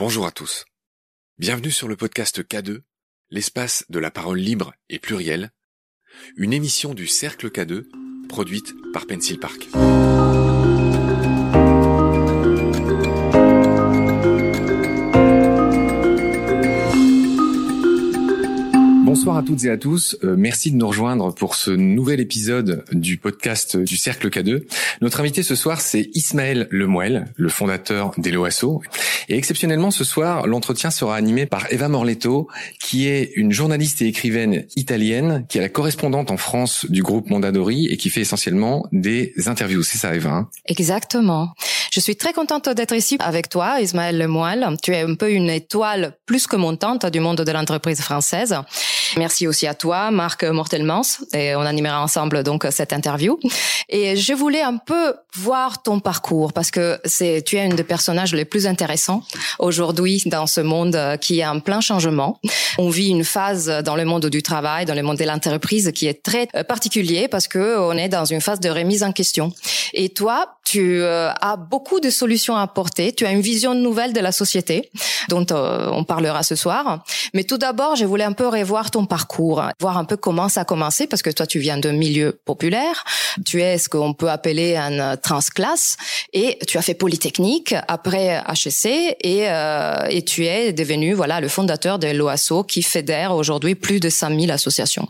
Bonjour à tous. Bienvenue sur le podcast K2, l'espace de la parole libre et plurielle, une émission du Cercle K2 produite par Pencil Park. Bonsoir à toutes et à tous. Euh, merci de nous rejoindre pour ce nouvel épisode du podcast du Cercle K2. Notre invité ce soir, c'est Ismaël Lemoel, le fondateur d'Eloasso. Et exceptionnellement, ce soir, l'entretien sera animé par Eva Morletto, qui est une journaliste et écrivaine italienne, qui est la correspondante en France du groupe Mondadori et qui fait essentiellement des interviews. C'est ça, Eva hein? Exactement. Je suis très contente d'être ici avec toi, Ismaël Lemoel. Tu es un peu une étoile plus que montante du monde de l'entreprise française. Merci aussi à toi, Marc Mortelmans, et on animera ensemble donc cette interview. Et je voulais un peu voir ton parcours parce que c'est tu es un des personnages les plus intéressants aujourd'hui dans ce monde qui est en plein changement. On vit une phase dans le monde du travail, dans le monde de l'entreprise qui est très particulier parce que on est dans une phase de remise en question. Et toi, tu euh, as beaucoup de solutions à apporter. Tu as une vision nouvelle de la société dont euh, on parlera ce soir. Mais tout d'abord, je voulais un peu revoir ton parcours, voir un peu comment ça a commencé parce que toi, tu viens d'un milieu populaire. Tu es ce qu'on peut appeler un transclasse et tu as fait Polytechnique après HEC et, euh, et tu es devenu voilà le fondateur de l'OASO qui fédère aujourd'hui plus de 5000 associations.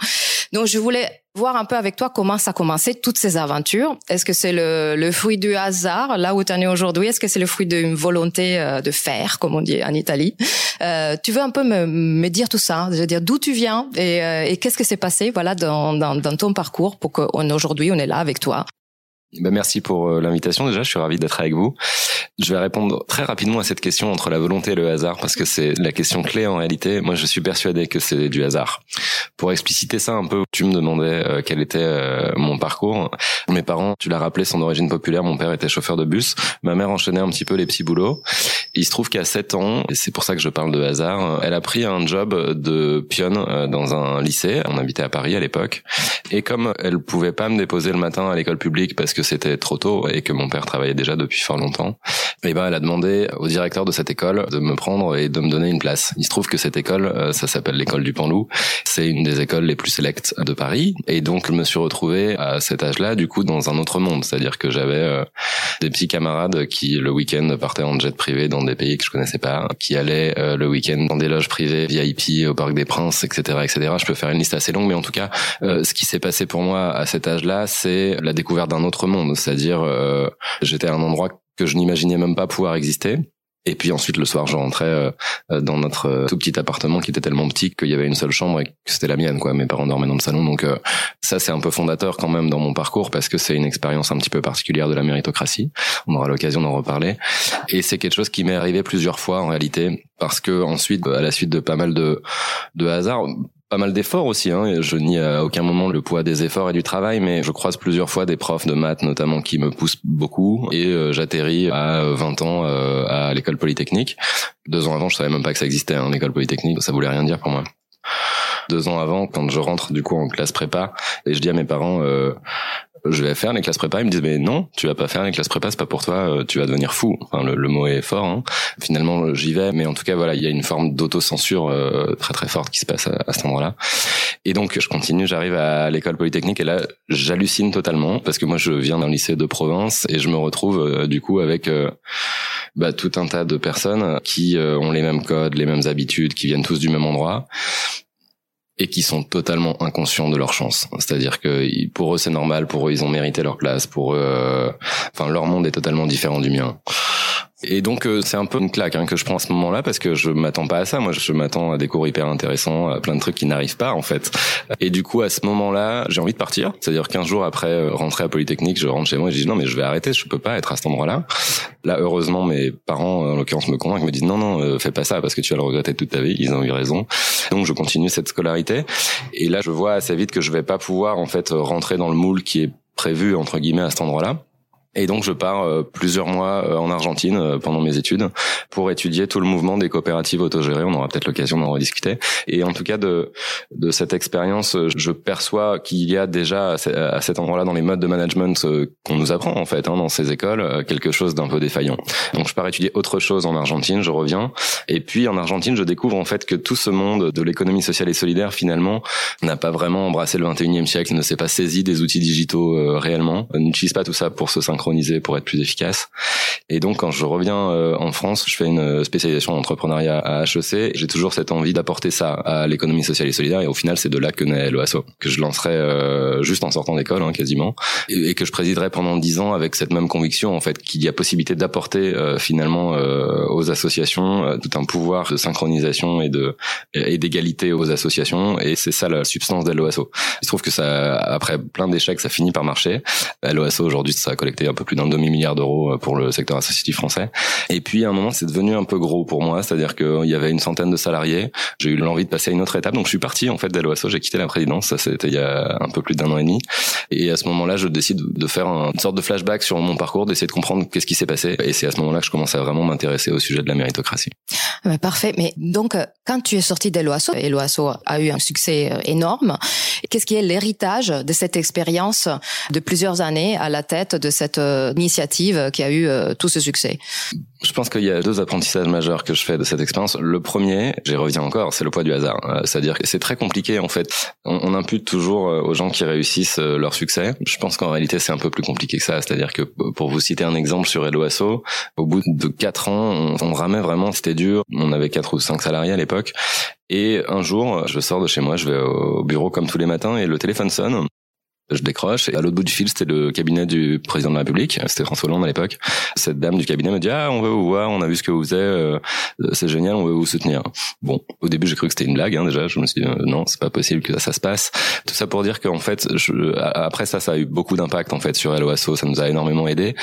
Donc, je voulais voir un peu avec toi comment ça a commencé, toutes ces aventures. Est-ce que c'est le, le, fruit du hasard, là où tu en es aujourd'hui? Est-ce que c'est le fruit d'une volonté euh, de faire, comme on dit en Italie? Euh, Tu veux un peu me, me, dire tout ça, je veux dire d'où tu viens et, euh, et qu'est-ce que s'est passé voilà, dans, dans, dans, ton parcours pour qu'aujourd'hui on, on est là avec toi? Ben merci pour euh, l'invitation déjà, je suis ravi d'être avec vous. Je vais répondre très rapidement à cette question entre la volonté et le hasard parce que c'est la question clé en réalité. Moi, je suis persuadé que c'est du hasard. Pour expliciter ça un peu, tu me demandais euh, quel était euh, mon parcours. Mes parents, tu l'as rappelé, sont d'origine populaire. Mon père était chauffeur de bus. Ma mère enchaînait un petit peu les petits boulots. il se trouve qu'à 7 ans, et c'est pour ça que je parle de hasard, elle a pris un job de pionne dans un lycée. On habitait à Paris à l'époque. Et comme elle pouvait pas me déposer le matin à l'école publique parce que c'était trop tôt et que mon père travaillait déjà depuis fort longtemps, et eh ben elle a demandé au directeur de cette école de me prendre et de me donner une place. Il se trouve que cette école, euh, ça s'appelle l'école du Panlou, c'est une des écoles les plus sélectes de Paris et donc je me suis retrouvé à cet âge-là du coup dans un autre monde, c'est-à-dire que j'avais euh, des petits camarades qui le week-end partaient en jet privé dans des pays que je connaissais pas, qui allaient euh, le week-end dans des loges privées VIP au Parc des Princes, etc., etc. Je peux faire une liste assez longue, mais en tout cas, ce qui s'est passé pour moi à cet âge-là, c'est la découverte d'un autre monde, c'est-à-dire euh, j'étais à un endroit que je n'imaginais même pas pouvoir exister. Et puis ensuite le soir, je rentrais euh, dans notre euh, tout petit appartement qui était tellement petit qu'il y avait une seule chambre et que c'était la mienne. Quoi, mes parents dormaient dans le salon. Donc ça, c'est un peu fondateur quand même dans mon parcours parce que c'est une expérience un petit peu particulière de la méritocratie. On aura l'occasion d'en reparler. Et c'est quelque chose qui m'est arrivé plusieurs fois en réalité parce que ensuite, à la suite de pas mal de de hasards, pas mal d'efforts aussi. Hein. Je nie à aucun moment le poids des efforts et du travail, mais je croise plusieurs fois des profs de maths notamment qui me poussent beaucoup. Et euh, j'atterris à 20 ans euh, à l'école polytechnique. Deux ans avant, je savais même pas que ça existait, hein, l'école polytechnique. Ça voulait rien dire pour moi. Deux ans avant, quand je rentre du coup en classe prépa, et je dis à mes parents, euh, je vais faire les classes prépa. Ils me disent, mais non, tu vas pas faire les classes prépa, c'est pas pour toi, euh, tu vas devenir fou. Enfin, le, mot est fort. Hein. Finalement, j'y vais, mais en tout cas, voilà, il y a une forme d'autocensure euh, très très forte qui se passe à, cet endroit-là. Et donc, je continue, j'arrive à l'école polytechnique et là, j'hallucine totalement parce que moi, je viens d'un lycée de province et je me retrouve euh, du coup avec bah, tout un tas de personnes qui ont les mêmes codes, les mêmes habitudes, qui viennent tous du même endroit et qui sont totalement inconscients de leur chance. C'est-à-dire que pour eux c'est normal, pour eux ils ont mérité leur place, pour eux, euh, enfin leur monde est totalement différent du mien. Et donc euh, c'est un peu une claque hein, que je prends à ce moment-là parce que je m'attends pas à ça. Moi, je m'attends à des cours hyper intéressants, à plein de trucs qui n'arrivent pas en fait. Et du coup, à ce moment-là, j'ai envie de partir. C'est-à-dire 15 jours après euh, rentrer à Polytechnique, je rentre chez moi et je dis non mais je vais arrêter, je peux pas être à cet endroit-là. Là, heureusement, mes parents, en l'occurrence, me convainquent, me disent non non, euh, fais pas ça parce que tu vas le regretter toute ta vie. Ils ont eu raison. Donc je continue cette scolarité. Et là, je vois assez vite que je vais pas pouvoir en fait rentrer dans le moule qui est prévu entre guillemets à cet endroit-là Et donc je pars euh, plusieurs mois euh, en Argentine euh, pendant mes études pour étudier tout le mouvement des coopératives autogérées. On aura peut-être l'occasion d'en rediscuter. Et en tout cas de de cette expérience, je perçois qu'il y a déjà à cet endroit-là dans les modes de management qu'on nous apprend en fait hein, dans ces écoles quelque chose d'un peu défaillant. Donc je pars étudier autre chose en Argentine, je reviens et puis en Argentine je découvre en fait que tout ce monde de l'économie sociale et solidaire finalement n'a pas vraiment embrassé le 21e siècle, ne s'est pas saisi des outils digitaux réellement, n'utilise pas tout ça pour se pour être plus efficace. Et donc quand je reviens euh, en France, je fais une spécialisation en entrepreneuriat à HEC. J'ai toujours cette envie d'apporter ça à l'économie sociale et solidaire. Et au final, c'est de là que naît l'OASO, que je lancerai euh, juste en sortant d'école, hein, quasiment, et, que je présiderai pendant dix ans avec cette même conviction en fait qu'il y a possibilité d'apporter euh, finalement aux associations tout un pouvoir de synchronisation et de et d'égalité aux associations. Et c'est ça la substance de l'OASO. Il se trouve que ça, après plein d'échecs, ça finit par marcher. L'OASO aujourd'hui, ça a collecté un peu plus d'un demi-milliard d'euros euh, pour le secteur associatif français. Et puis à un moment, c'est devenu un peu gros pour moi, c'est-à-dire qu'il y avait une centaine de salariés. J'ai eu l'envie de passer à une autre étape, donc je suis parti en fait d'Aloasso. J'ai quitté la présidence, ça c'était il y a un peu plus d'un an et demi. Et à ce moment-là, je décide de faire une sorte de flashback sur mon parcours, d'essayer de comprendre qu'est-ce qui s'est passé. Et c'est à ce moment-là que je commence à vraiment m'intéresser au sujet de la méritocratie. parfait. Mais donc, euh, quand tu es sorti d'Eloasso, Eloasso a eu un succès euh, énorme. Qu'est-ce qui est l'héritage de cette expérience de plusieurs années à la tête de cette initiative qui a eu euh, tout ce succès Je pense qu'il y a deux apprentissages majeurs que je fais de cette expérience. Le premier, j'y reviens encore, c'est le poids du hasard. Euh, c'est-à-dire que c'est très compliqué en fait. On, impute toujours euh, aux gens qui réussissent leur succès. Je pense qu'en réalité c'est un peu plus compliqué que ça. C'est-à-dire que pour vous citer un exemple sur Eloasso, au bout de quatre ans, on, on ramait vraiment, c'était dur. On avait quatre ou cinq salariés à l'époque. Et un jour, je sors de chez moi, je vais au bureau comme tous les matins et le téléphone sonne. Je décroche et à l'autre bout du fil, c'était le cabinet du président de la République, c'était François Hollande à l'époque. Cette dame du cabinet me dit ah on veut vous voir, on a vu ce que vous faisiez, euh, c'est génial, on veut vous soutenir. Bon, au début j'ai cru que c'était une blague hein, déjà, je me suis dit euh, non c'est pas possible que ça, ça se passe. Tout ça pour dire qu'en fait je, après ça ça a eu beaucoup d'impact en fait sur LOASO, ça nous a énormément aidé.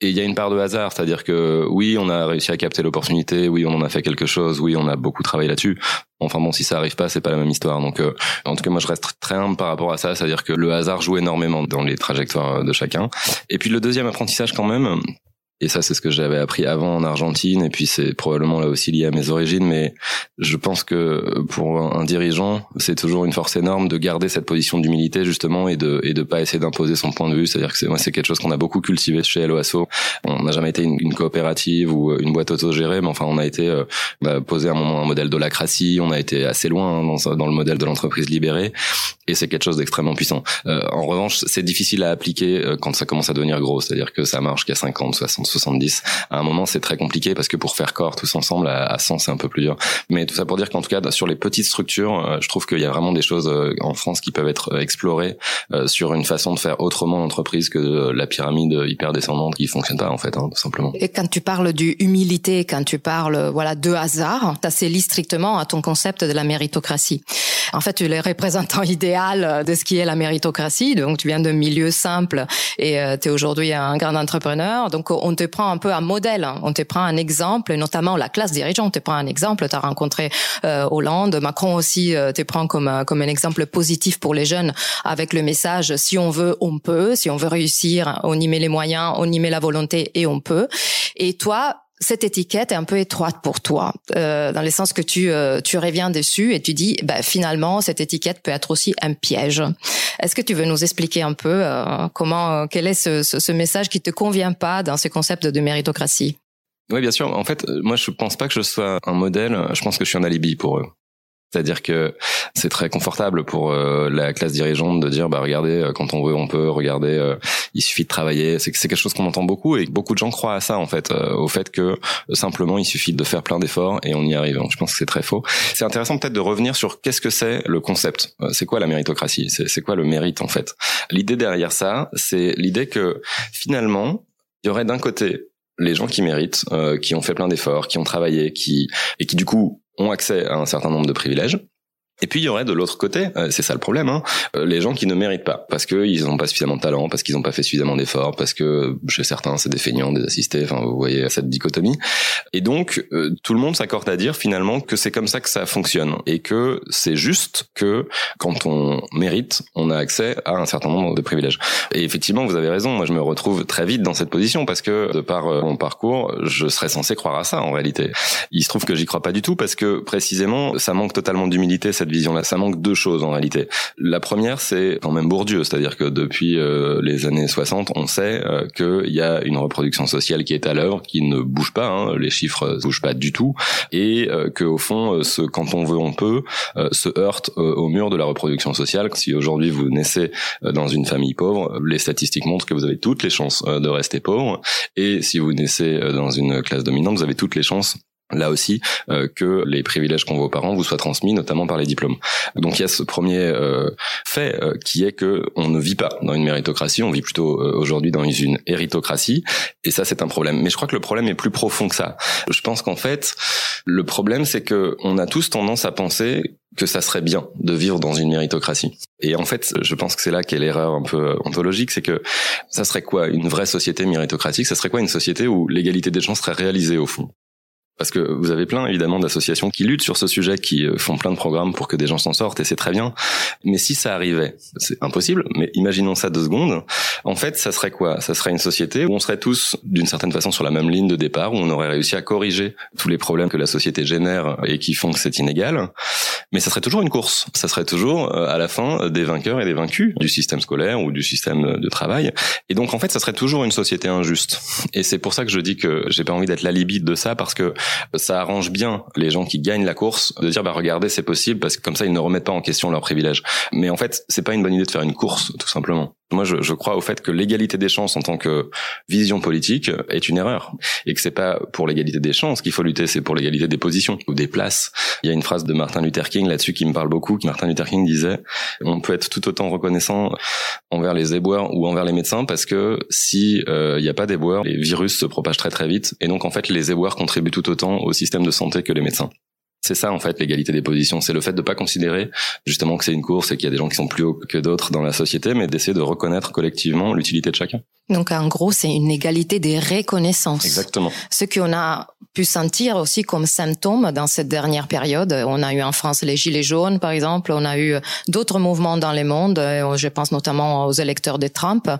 Et il y a une part de hasard, c'est-à-dire que oui on a réussi à capter l'opportunité, oui on en a fait quelque chose, oui on a beaucoup travaillé là-dessus. Enfin bon, si ça arrive pas, c'est pas la même histoire. Donc, euh, en tout cas, moi, je reste très humble par rapport à ça. C'est-à-dire que le hasard joue énormément dans les trajectoires de chacun. Et puis le deuxième apprentissage, quand même, et ça, c'est ce que j'avais appris avant en Argentine, et puis c'est probablement là aussi lié à mes origines, mais je pense que pour un dirigeant, c'est toujours une force énorme de garder cette position d'humilité, justement, et de et de pas essayer d'imposer son point de vue. C'est-à-dire que c'est moi, c'est quelque chose qu'on a beaucoup cultivé chez LOASO. On n'a jamais été une, coopérative ou une boîte autogérée, mais enfin, on a été euh, bah, posé à un moment un modèle d'holacratie, on a été assez loin hein, dans, dans le modèle de l'entreprise libérée, et c'est quelque chose d'extrêmement puissant. Euh, en revanche, c'est difficile à appliquer euh, quand ça commence à devenir gros, c'est-à-dire que ça marche qu'à 50, 60 70. À un moment, c'est très compliqué parce que pour faire corps tous ensemble, à, 100, c'est un peu plus dur. Mais tout ça pour dire qu'en tout cas, sur les petites structures, euh, je trouve qu'il y a vraiment des choses euh, en France qui peuvent être euh, explorées sur une façon de faire autrement l'entreprise que la pyramide hyper descendante qui fonctionne pas en fait, hein, tout simplement. Et quand tu parles du humilité, quand tu parles voilà de hasard, ça lit strictement à ton concept de la méritocratie. En fait, tu es le représentant idéal de ce qui est la méritocratie. Donc, tu viens d'un milieu simple et tu es aujourd'hui un grand entrepreneur. Donc, on te prend un peu un modèle, on te prend un exemple, notamment la classe dirigeante te prend un exemple. Tu as rencontré euh, Hollande, Macron aussi euh, te prend comme, euh, comme un exemple positif pour les jeunes avec le message si on veut, on peut, si on veut réussir, on y met les moyens, on y met la volonté et on peut. Et toi, cette étiquette est un peu étroite pour toi, euh, dans le sens que tu euh, tu reviens dessus et tu dis, bah, finalement, cette étiquette peut être aussi un piège. Est-ce que tu veux nous expliquer un peu euh, comment, quel est ce, ce, ce, message qui te convient pas dans ce concept de méritocratie? Oui, bien sûr. En fait, moi, je pense pas que je sois un modèle. Je pense que je suis un alibi pour eux. C'est-à-dire que c'est très confortable pour euh, la classe dirigeante de dire bah regardez euh, quand on veut on peut regarder euh, il suffit de travailler. C'est quelque chose qu'on entend beaucoup et beaucoup de gens croient à ça en fait au fait que simplement il suffit de faire plein d'efforts et on y arrive. Je pense que c'est très faux. C'est intéressant peut-être de revenir sur qu'est-ce que c'est le concept. C'est quoi la méritocratie? C'est c'est quoi le mérite en fait? L'idée derrière ça c'est l'idée que finalement il y aurait d'un côté les gens qui méritent, qui ont fait plein d'efforts, qui ont travaillé, qui et qui du coup ont accès à un certain nombre de privilèges. Et puis il y aurait de l'autre côté, euh, c'est ça le problème, hein, euh, les gens qui ne méritent pas parce qu'ils n'ont pas suffisamment de talent, parce qu'ils n'ont pas fait suffisamment d'efforts, parce que chez certains c'est des feignants, des assistés. Enfin, vous voyez cette dichotomie. Et donc euh, tout le monde s'accorde à dire finalement que c'est comme ça que ça fonctionne et que c'est juste que quand on mérite, on a accès à un certain nombre de privilèges. Et effectivement, vous avez raison. Moi, je me retrouve très vite dans cette position parce que de par mon parcours, je serais censé croire à ça en réalité. Il se trouve que j'y crois pas du tout parce que précisément, ça manque totalement d'humilité vision-là. Ça manque deux choses en réalité. La première, c'est quand même Bourdieu, c'est-à-dire que depuis euh, les années 60, on sait euh, qu'il y a une reproduction sociale qui est à l'œuvre, qui ne bouge pas, hein, les chiffres ne bougent pas du tout, et euh, que au fond, ce quand on veut, on peut, se heurte au mur de la reproduction sociale. Si aujourd'hui vous naissez dans une famille pauvre, les statistiques montrent que vous avez toutes les chances de rester pauvre, et si vous naissez dans une classe dominante, vous avez toutes les chances là aussi euh, que les privilèges qu'ont vos parents vous soient transmis notamment par les diplômes. Donc il y a ce premier euh, fait euh, qui est que on ne vit pas dans une méritocratie, on vit plutôt aujourd'hui dans une héritocratie et ça c'est un problème. Mais je crois que le problème est plus profond que ça. Je pense qu'en fait le problème c'est que on a tous tendance à penser que ça serait bien de vivre dans une méritocratie. Et en fait, je pense que c'est là qu'est l'erreur un peu ontologique, c'est que ça serait quoi une vraie société méritocratique? Ça serait quoi une société où l'égalité des chances serait réalisée au fond? Parce que vous avez plein évidemment d'associations qui luttent sur ce sujet, qui euh, font plein de programmes pour que des gens s'en sortent, et c'est très bien. Mais si ça arrivait, c'est impossible, mais imaginons ça deux secondes, en fait, ça serait quoi? Ça serait une société où on serait tous d'une certaine façon sur la même ligne de départ, où on aurait réussi à corriger tous les problèmes que la société génère et qui font que c'est inégal, mais ça serait toujours une course. Ça serait toujours euh, à la fin des vainqueurs et des vaincus du système scolaire ou du système de travail. Et donc en fait, ça serait toujours une société injuste. Et c'est pour ça que je dis que j'ai pas envie d'être la libite de ça, parce que ça arrange bien les gens qui gagnent la course de dire bah regardez c'est possible parce que comme ça ils ne remettent pas en question leurs privilèges. Mais en fait c'est pas une bonne idée de faire une course tout simplement. Moi, je, je, crois au fait que l'égalité des chances en tant que vision politique est une erreur et que c'est pas pour l'égalité des chances qu'il faut lutter, c'est pour l'égalité des positions ou des places. Il y a une phrase de Martin Luther King là-dessus qui me parle beaucoup. Martin Luther King disait on peut être tout autant reconnaissant envers les éboueurs ou envers les médecins parce que si euh, il n'y a pas d'éboueurs, les virus se propagent très très vite et donc en fait les éboueurs contribuent tout autant au système de santé que les médecins. C'est ça en fait l'égalité des positions, c'est le fait de pas considérer justement que c'est une course et qu'il y a des gens qui sont plus hauts que d'autres dans la société, mais d'essayer de reconnaître collectivement l'utilité de chacun. Donc en gros, c'est une égalité des reconnaissances. Exactement. Ce qu'on a pu sentir aussi comme symptôme dans cette dernière période. On a eu en France les Gilets jaunes, par exemple. On a eu d'autres mouvements dans le monde. Je pense notamment aux électeurs de Trump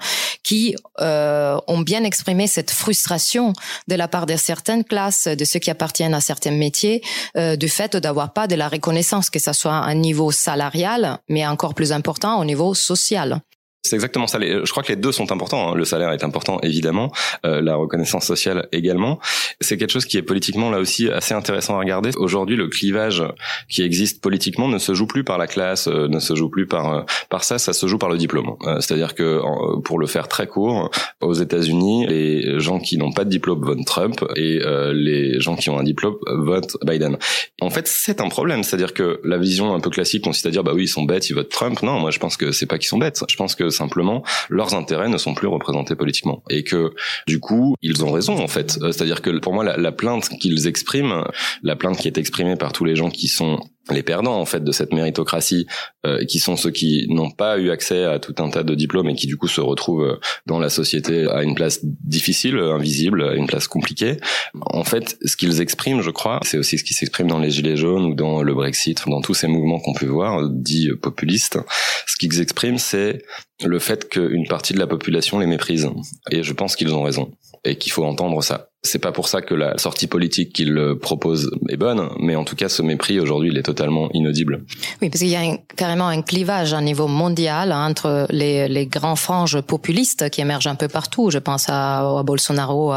qui euh, ont bien exprimé cette frustration de la part de certaines classes, de ceux qui appartiennent à certains métiers, euh, du fait d'avoir pas de la reconnaissance, que ce soit à un niveau salarial, mais encore plus important au niveau social. C'est exactement ça. Je crois que les deux sont importants. Hein. Le salaire est important, évidemment. Euh, la reconnaissance sociale également. C'est quelque chose qui est politiquement là aussi assez intéressant à regarder. Aujourd'hui, le clivage qui existe politiquement ne se joue plus par la classe, euh, ne se joue plus par euh, par ça. Ça se joue par le diplôme. Euh, c'est-à-dire que, pour le faire très court, aux États-Unis, les gens qui n'ont pas de diplôme votent Trump et les gens qui ont un diplôme votent Biden. En fait, c'est un problème. C'est-à-dire que la vision un peu classique consiste à dire bah oui, ils sont bêtes, ils votent Trump. Non, moi je pense que c'est pas qu'ils sont bêtes. Je pense que simplement leurs intérêts ne sont plus représentés politiquement et que du coup ils ont raison en fait. Euh, c'est-à-dire que pour moi la, la plainte qu'ils expriment, la plainte qui est exprimée par tous les gens qui sont les perdants en fait de cette méritocratie, euh, qui sont ceux qui n'ont pas eu accès à tout un tas de diplômes et qui du coup se retrouvent euh, dans la société à une place difficile, invisible, à une place compliquée. En fait, ce qu'ils expriment, je crois, c'est aussi ce qui s'exprime dans les gilets jaunes ou dans le Brexit, dans tous ces mouvements qu'on peut voir, dits populistes. Ce qu'ils expriment, c'est le fait qu'une partie de la population les méprise. Et je pense qu'ils ont raison et qu'il faut entendre ça. C'est pas pour ça que la sortie politique qu'il propose est bonne, mais en tout cas, ce mépris aujourd'hui, il est totalement inaudible. Oui, parce qu'il y a carrément un clivage à niveau mondial entre les, les grands franges populistes qui émergent un peu partout. Je pense à, Bolsonaro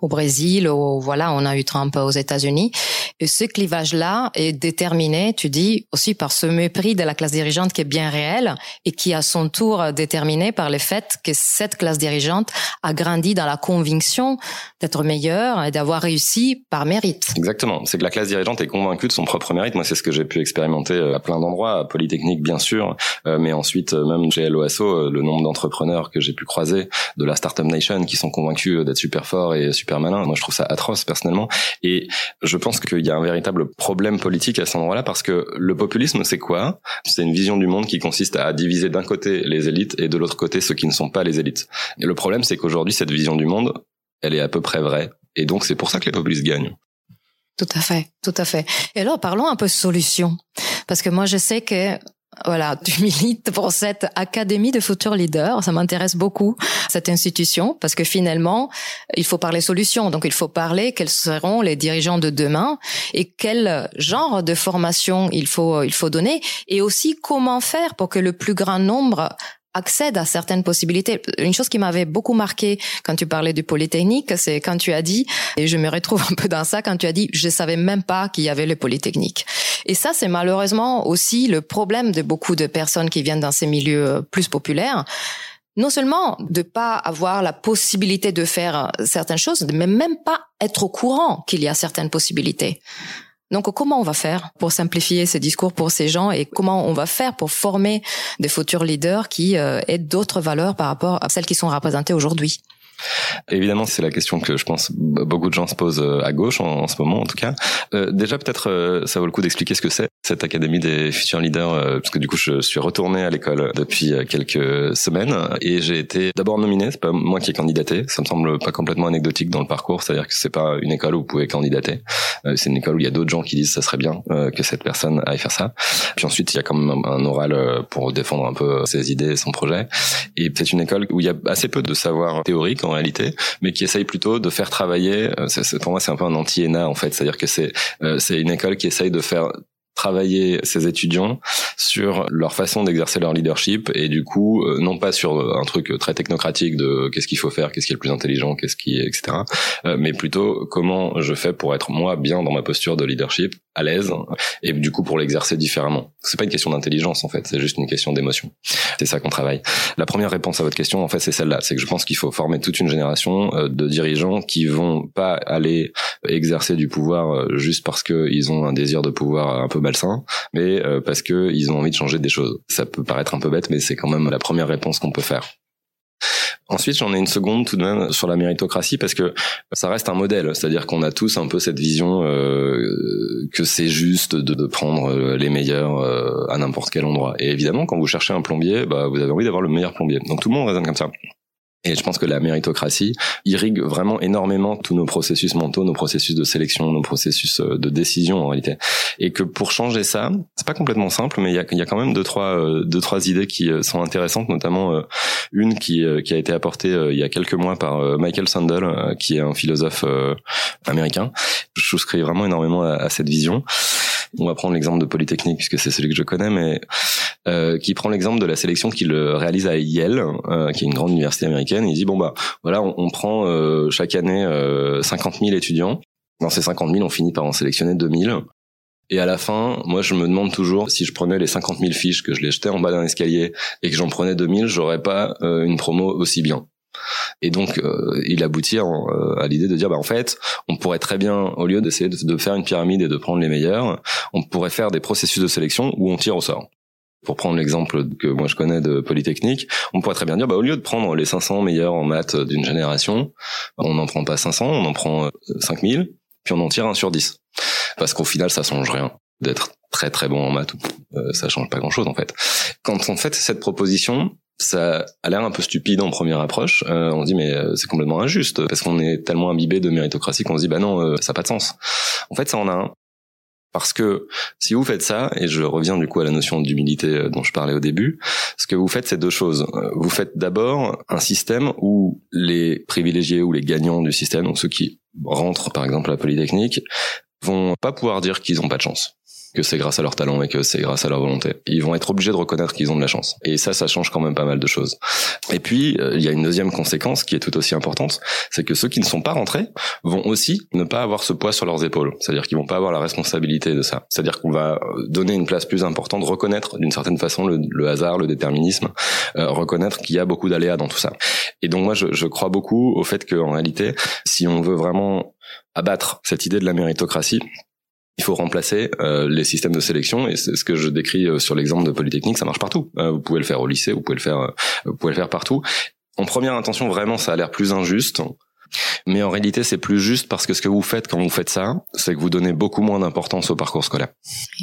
au Brésil, ou voilà, on a eu Trump aux États-Unis. Et ce clivage-là est déterminé, tu dis, aussi par ce mépris de la classe dirigeante qui est bien réel et qui à son tour déterminé par le fait que cette classe dirigeante a grandi dans la conviction d'être meilleure et d'avoir réussi par mérite. Exactement. C'est que la classe dirigeante est convaincue de son propre mérite. Moi, c'est ce que j'ai pu expérimenter à plein d'endroits, à Polytechnique bien sûr, mais ensuite même chez LOSO, le nombre d'entrepreneurs que j'ai pu croiser de la Startup Nation qui sont convaincus d'être super forts et super malins. Moi, je trouve ça atroce personnellement. Et je pense qu'il y a un véritable problème politique à cet endroit-là parce que le populisme, c'est quoi? C'est une vision du monde qui consiste à diviser d'un côté les élites et de l'autre côté ceux qui ne sont pas les élites. Et le problème, c'est qu'aujourd'hui, cette vision du monde, elle est à peu près vraie. Et donc, c'est pour ça que les populistes gagnent. Tout à fait, tout à fait. Et alors, parlons un peu solution. Parce que moi, je sais que voilà, tu milites pour cette académie de futurs leaders. Ça m'intéresse beaucoup, cette institution, parce que finalement, il faut parler solutions. Donc, il faut parler quels seront les dirigeants de demain et quel genre de formation il faut, il faut donner et aussi comment faire pour que le plus grand nombre accède à certaines possibilités. Une chose qui m'avait beaucoup marqué quand tu parlais du Polytechnique, c'est quand tu as dit, et je me retrouve un peu dans ça, quand tu as dit, je savais même pas qu'il y avait le Polytechnique. Et ça, c'est malheureusement aussi le problème de beaucoup de personnes qui viennent dans ces milieux plus populaires non seulement de pas avoir la possibilité de faire certaines choses, mais même pas être au courant qu'il y a certaines possibilités. Donc comment on va faire pour simplifier ces discours pour ces gens et comment on va faire pour former des futurs leaders qui euh, aient d'autres valeurs par rapport à celles qui sont représentées aujourd'hui? Évidemment, c'est la question que je pense beaucoup de gens se posent euh, à gauche en, ce moment, en tout cas. Euh, déjà, peut-être, euh, ça vaut le coup d'expliquer ce que c'est cette académie des futurs leaders, euh, parce que du coup, je suis retourné à l'école depuis quelques semaines et j'ai été d'abord nominé. C'est pas moi qui ai candidaté. Ça me semble pas complètement anecdotique dans le parcours, c'est-à-dire que c'est pas une école où vous pouvez candidater. c'est une école où il y a d'autres gens qui disent ça serait bien que cette personne aille faire ça. Puis ensuite, il y a quand même un oral pour défendre un peu ses idées son projet. Et c'est une école où il y a assez peu de savoir théorique en réalité, mais qui essaye plutôt de faire travailler. Euh, pour moi, c'est un peu un anti-ENA en fait, c'est-à-dire que c'est euh, c'est une école qui essaye de faire travailler ces étudiants sur leur façon d'exercer leur leadership et du coup euh, non pas sur un truc très technocratique de qu'est-ce qu'il faut faire qu'est-ce qui est le plus intelligent qu'est-ce qui etc mais plutôt comment je fais pour être moi bien dans ma posture de leadership à l'aise et du coup pour l'exercer différemment. C'est pas une question d'intelligence en fait, c'est juste une question d'émotion. C'est ça qu'on travaille. La première réponse à votre question en fait c'est celle-là, c'est que je pense qu'il faut former toute une génération euh, de dirigeants qui vont pas aller exercer du pouvoir euh, juste parce qu'ils ont un désir de pouvoir un peu malsain, mais euh, parce qu'ils ont envie de changer des choses. Ça peut paraître un peu bête, mais c'est quand même la première réponse qu'on peut faire. Ensuite, j'en ai une seconde tout de même sur la méritocratie parce que ça reste un modèle, c'est-à-dire qu'on a tous un peu cette vision euh, que c'est juste de, de, prendre euh, les meilleurs euh, à n'importe quel endroit. Et évidemment, quand vous cherchez un plombier, bah, vous avez envie d'avoir le meilleur plombier. Donc tout le monde raisonne comme ça. Et je pense que la méritocratie irrigue vraiment énormément tous nos processus mentaux, nos processus de sélection, nos processus euh, de décision en réalité. Et que pour changer ça, c'est pas complètement simple, mais il y a, quand même deux trois euh, deux trois idées qui euh, sont intéressantes, notamment une qui a été apportée il y a quelques mois par Michael Sandel, qui est un philosophe américain. Je souscris vraiment énormément à cette vision on va prendre l'exemple de Polytechnique puisque c'est celui que je connais, mais euh, qui prend l'exemple de la sélection qu'il réalise à Yale, euh, qui est une grande université américaine. il dit bon bah voilà, on, on prend euh, chaque année 50 000 étudiants. Dans ces 50 000, on finit par en sélectionner 2000. Et à la fin, moi, je me demande toujours si je prenais les 50 000 fiches que je les jetais en bas d'un escalier et que j'en prenais 2000, j'aurais pas une promo aussi bien. Et donc, euh, il aboutit euh, à l'idée de dire, bah, en fait, on pourrait très bien, au lieu d'essayer de, faire une pyramide et de prendre les meilleurs, on pourrait faire des processus de sélection où on tire au sort. Pour prendre l'exemple que moi je connais de Polytechnique, on pourrait très bien dire, bah, au lieu de prendre les 500 meilleurs en maths d'une génération, on n'en prend pas 500, on en prend 5000, euh, puis on en tire un sur 10. Parce qu'au final, ça change rien d'être très très bon en maths. ça change pas grand chose en fait. Quand on fait cette proposition, ça a l'air un peu stupide en première approche. Euh, on dit mais euh, c'est complètement injuste parce qu'on est tellement imbibé de méritocratie qu'on se dit bah non euh, ça n'a pas de sens. En fait ça en a un. Parce que si vous faites ça, et je reviens du coup à la notion d'humilité dont je parlais au début, ce que vous faites, c'est deux choses. Vous faites d'abord un système où les privilégiés ou les gagnants du système, donc ceux qui rentrent par exemple à la Polytechnique, vont pas pouvoir dire qu'ils ont pas de chance que c'est grâce à leur talent et que c'est grâce à leur volonté. Ils vont être obligés de reconnaître qu'ils ont de la chance. Et ça, ça change quand même pas mal de choses. Et puis, euh, il y a une deuxième conséquence qui est tout aussi importante, c'est que ceux qui ne sont pas rentrés vont aussi ne pas avoir ce poids sur leurs épaules. C'est-à-dire qu'ils vont pas avoir la responsabilité de ça. C'est-à-dire qu'on va donner une place plus importante, reconnaître d'une certaine façon le, hasard, le déterminisme, euh, reconnaître qu'il y a beaucoup d'aléas dans tout ça. Et donc moi, je, je crois beaucoup au fait qu'en réalité, si on veut vraiment abattre cette idée de la méritocratie, il faut remplacer euh, les systèmes de sélection et c'est ce que je décris euh, sur l'exemple de Polytechnique, ça marche partout. Euh, vous pouvez le faire au lycée, vous pouvez le faire, vous pouvez le faire partout. En première intention, vraiment, ça a l'air plus injuste. Mais en réalité, c'est plus juste parce que ce que vous faites quand vous faites ça, c'est que vous donnez beaucoup moins d'importance au parcours scolaire.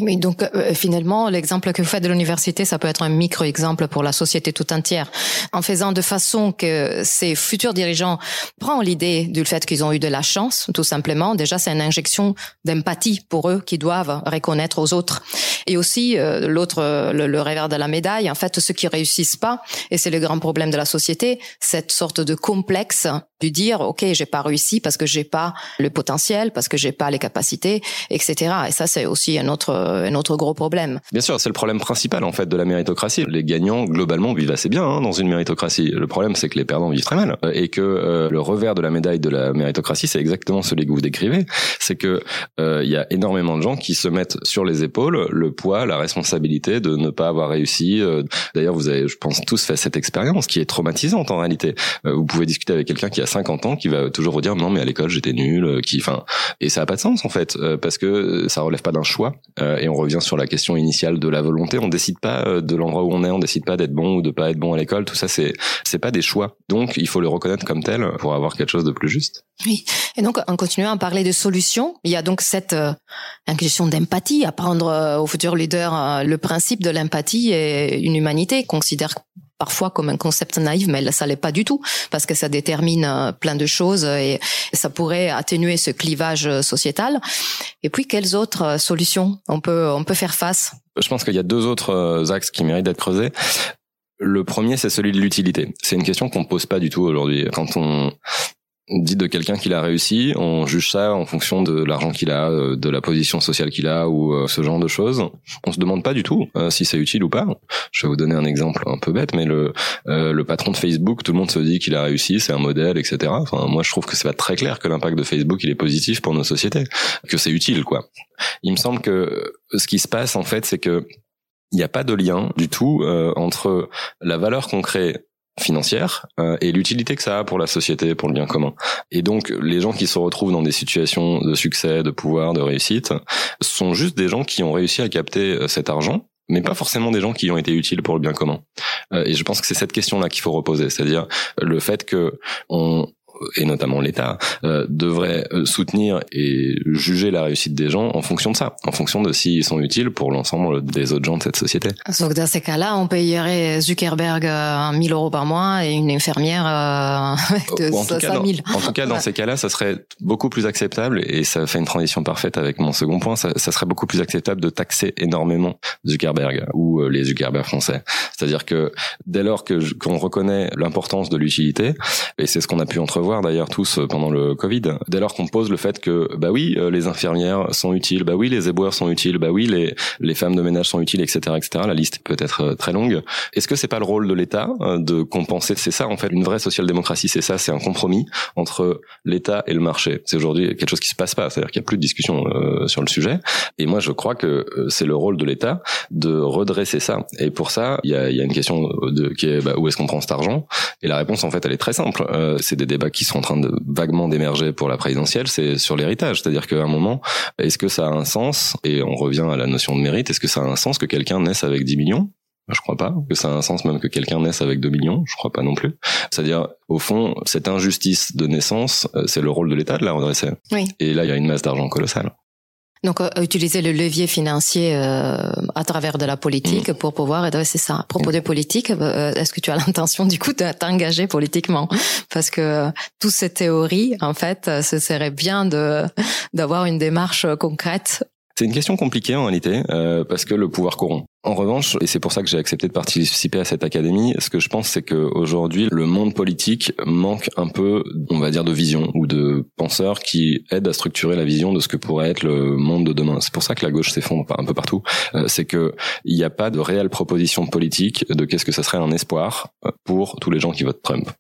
Mais donc, euh, finalement, l'exemple que vous faites de l'université, ça peut être un micro-exemple pour la société tout entière. En faisant de façon que ces futurs dirigeants prennent l'idée du fait qu'ils ont eu de la chance, tout simplement. Déjà, c'est une injection d'empathie pour eux qui doivent reconnaître aux autres. Et aussi, euh, l'autre, le, le revers de la médaille, en fait, ceux qui réussissent pas, et c'est le grand problème de la société, cette sorte de complexe du dire, OK, j'ai pas réussi parce que j'ai pas le potentiel, parce que j'ai pas les capacités, etc. Et ça, c'est aussi un autre, un autre gros problème. Bien sûr, c'est le problème principal en fait de la méritocratie. Les gagnants globalement vivent assez bien hein, dans une méritocratie. Le problème, c'est que les perdants vivent très mal et que euh, le revers de la médaille de la méritocratie, c'est exactement celui que vous décrivez. C'est que euh, il y a énormément de gens qui se mettent sur les épaules le poids, la responsabilité de ne pas avoir réussi. Euh, d'ailleurs, vous avez, je pense, tous fait cette expérience qui est traumatisante en réalité. vous pouvez discuter avec quelqu'un qui a 50 ans, qui va toujours vous dire non mais à l'école j'étais nul, euh, qui, enfin, et ça a pas de sens en fait euh, parce que ça relève pas d'un choix euh, et on revient sur la question initiale de la volonté. On décide pas de l'endroit où on est, on décide pas d'être bon ou de pas être bon à l'école. Tout ça c'est c'est pas des choix. Donc il faut le reconnaître comme tel pour avoir quelque chose de plus juste. Oui. Et donc en continuant à parler de solutions, il y a donc cette euh, question d'empathie, apprendre aux futurs leaders le principe de l'empathie et une humanité considère parfois comme un concept naïf, mais ça l'est pas du tout parce que ça détermine euh, plein de choses et ça pourrait atténuer ce clivage euh, sociétal. Et puis, quelles autres euh, solutions on peut on peut faire face? Je pense qu'il y a deux autres axes qui méritent d'être creusés. Le premier, c'est celui de l'utilité. C'est une question qu'on pose pas du tout aujourd'hui. Quand on dit de quelqu'un qu'il a réussi, on juge ça en fonction de l'argent qu'il a, euh, de la position sociale qu'il a ou euh, ce genre de choses. On se demande pas du tout euh, si c'est utile ou pas. Je vais vous donner un exemple un peu bête, mais le le patron de Facebook, tout le monde se dit qu'il a réussi, c'est un modèle, etc. Enfin, moi, je trouve que c'est pas très clair que l'impact de Facebook il est positif pour nos sociétés, que c'est utile, quoi. Il me semble que ce qui se passe en fait, c'est que il n'y a pas de lien du tout entre la valeur qu'on crée financière euh, et l'utilité que ça a pour la société, pour le bien commun. Et donc les gens qui se retrouvent dans des situations de succès, de pouvoir, de réussite, sont juste des gens qui ont réussi à capter euh, cet argent mais pas forcément des gens qui ont été utiles pour le bien commun. Euh, et je pense que c'est cette question-là qu'il faut reposer, c'est-à-dire le fait que on, et notamment l'État, euh, devrait euh, soutenir et juger la réussite des gens en fonction de ça, en fonction de s'ils sont utiles pour l'ensemble des autres gens de cette société. Donc dans ces cas-là, on payerait Zuckerberg euh, 1000 euros par mois et une infirmière euh, de en 000. en tout cas, dans ces cas-là, ça serait beaucoup plus acceptable et ça fait une transition parfaite avec mon second point. Ça, ça serait beaucoup plus acceptable de taxer énormément Zuckerberg ou les Zuckerberg français. C'est-à-dire que dès lors que qu'on reconnaît l'importance de l'utilité, et c'est ce qu'on a pu entrevoir d'ailleurs tous euh, pendant le Covid. Dès lors qu'on pose le fait que bah oui, euh, les infirmières sont utiles, bah oui, les éboueurs sont utiles, bah oui, les les femmes de ménage sont utiles, etc., etc. La liste peut être euh, très longue. Est-ce que c'est pas le rôle de l'État de compenser? C'est ça en fait, une vraie social-démocratie, c'est ça, c'est un compromis entre l'État et le marché. C'est aujourd'hui quelque chose qui se passe pas, c'est-à-dire qu'il y a plus de discussion sur le sujet. Et moi, je crois que c'est le rôle de l'État de redresser ça. Et pour ça, il y a, y a une question de qui est bah, où est-ce qu'on prend cet argent? Et la réponse, en fait, elle est très simple. c'est des débats qui qui sont en train de vaguement d'émerger pour la présidentielle, c'est sur l'héritage. C'est-à-dire qu'à un moment, est-ce que ça a un sens Et on revient à la notion de mérite. Est-ce que ça a un sens que quelqu'un naisse avec 10 millions? Je crois pas que ça a un sens même que quelqu'un naisse avec 2 millions, je crois pas non plus. C'est-à-dire au fond, cette injustice de naissance, euh, c'est le rôle de l'État de la redresser. Oui. Et là, il y a une masse d'argent colossale. Donc, euh, utiliser le levier financier euh, à travers de la politique mm. pour pouvoir adresser ça. À propos mm. de politique, euh, est-ce que tu as l'intention du coup de t'engager politiquement? Parce que toutes ces théories, en fait, ce serait bien de d'avoir une démarche concrète C'est une question compliquée en réalité, euh, parce que le pouvoir corrompt. En revanche, et c'est pour ça que j'ai accepté de participer à cette académie, ce que je pense, c'est qu'aujourd'hui, le monde politique manque un peu, on va dire, de vision ou de penseurs qui aident à structurer la vision de ce que pourrait être le monde de demain. C'est pour ça que la gauche s'effondre un peu partout. Euh, c'est que il n'y a pas de réelle proposition politique de qu'est-ce que ça serait un espoir euh, pour tous les gens qui votent Trump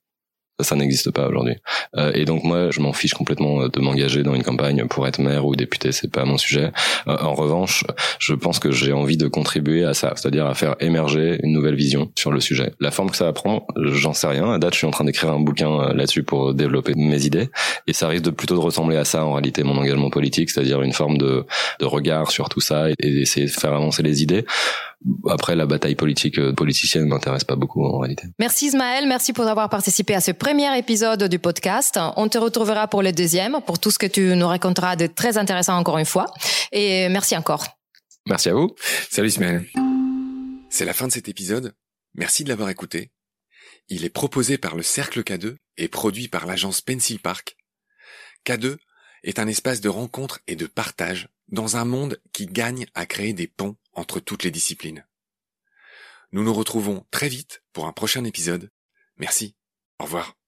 ça n'existe pas aujourd'hui. Euh, et donc moi, je m'en fiche complètement de m'engager dans une campagne pour être maire ou député, c'est pas mon sujet. Euh, en revanche, je pense que j'ai envie de contribuer à ça, c'est-à-dire à faire émerger une nouvelle vision sur le sujet. La forme que ça va prendre, j'en sais rien. À date, je suis en train d'écrire un bouquin euh, là-dessus pour développer mes idées, et ça risque de plutôt de ressembler à ça en réalité mon engagement politique, c'est-à-dire une forme de, de regard sur tout ça et, et d'essayer de faire avancer les idées. Après, la bataille politique euh, politicienne m'intéresse pas beaucoup en réalité. Merci Ismaël, merci pour avoir participé à ce premier épisode du podcast. On te retrouvera pour le deuxième, pour tout ce que tu nous raconteras de très intéressant encore une fois. Et merci encore. Merci à vous. Salut Ismaël. C'est la fin de cet épisode. Merci de l'avoir écouté. Il est proposé par le Cercle K2 et produit par l'agence Pencil Park. K2 est un espace de rencontre et de partage dans un monde qui gagne à créer des ponts entre toutes les disciplines. Nous nous retrouvons très vite pour un prochain épisode. Merci. Au revoir.